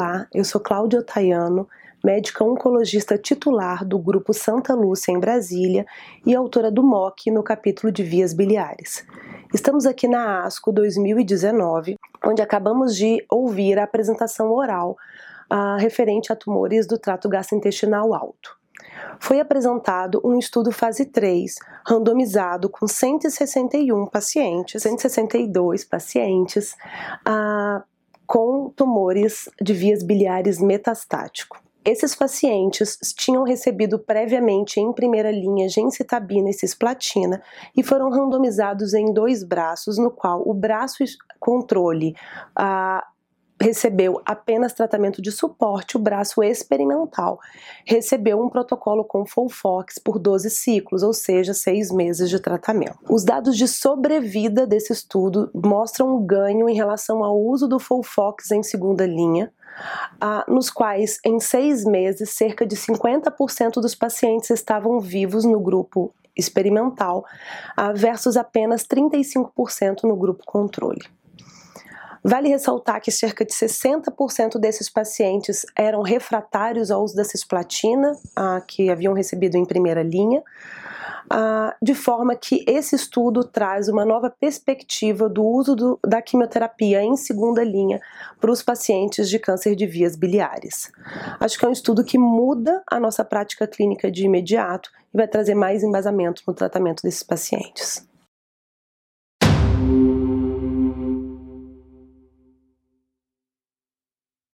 Olá, eu sou Cláudia Otaiano, médica oncologista titular do Grupo Santa Lúcia em Brasília e autora do MOC no capítulo de vias biliares. Estamos aqui na ASCO 2019, onde acabamos de ouvir a apresentação oral uh, referente a tumores do trato gastrointestinal alto. Foi apresentado um estudo fase 3, randomizado com 161 pacientes, 162 pacientes, uh, com tumores de vias biliares metastático. Esses pacientes tinham recebido previamente em primeira linha gencitabina e cisplatina e foram randomizados em dois braços, no qual o braço controle ah, recebeu apenas tratamento de suporte, o braço experimental recebeu um protocolo com Folfox por 12 ciclos, ou seja, seis meses de tratamento. Os dados de sobrevida desse estudo mostram um ganho em relação ao uso do Folfox em segunda linha, nos quais, em seis meses, cerca de 50% dos pacientes estavam vivos no grupo experimental, versus apenas 35% no grupo controle. Vale ressaltar que cerca de 60% desses pacientes eram refratários ao uso da cisplatina, ah, que haviam recebido em primeira linha, ah, de forma que esse estudo traz uma nova perspectiva do uso do, da quimioterapia em segunda linha para os pacientes de câncer de vias biliares. Acho que é um estudo que muda a nossa prática clínica de imediato e vai trazer mais embasamento no tratamento desses pacientes.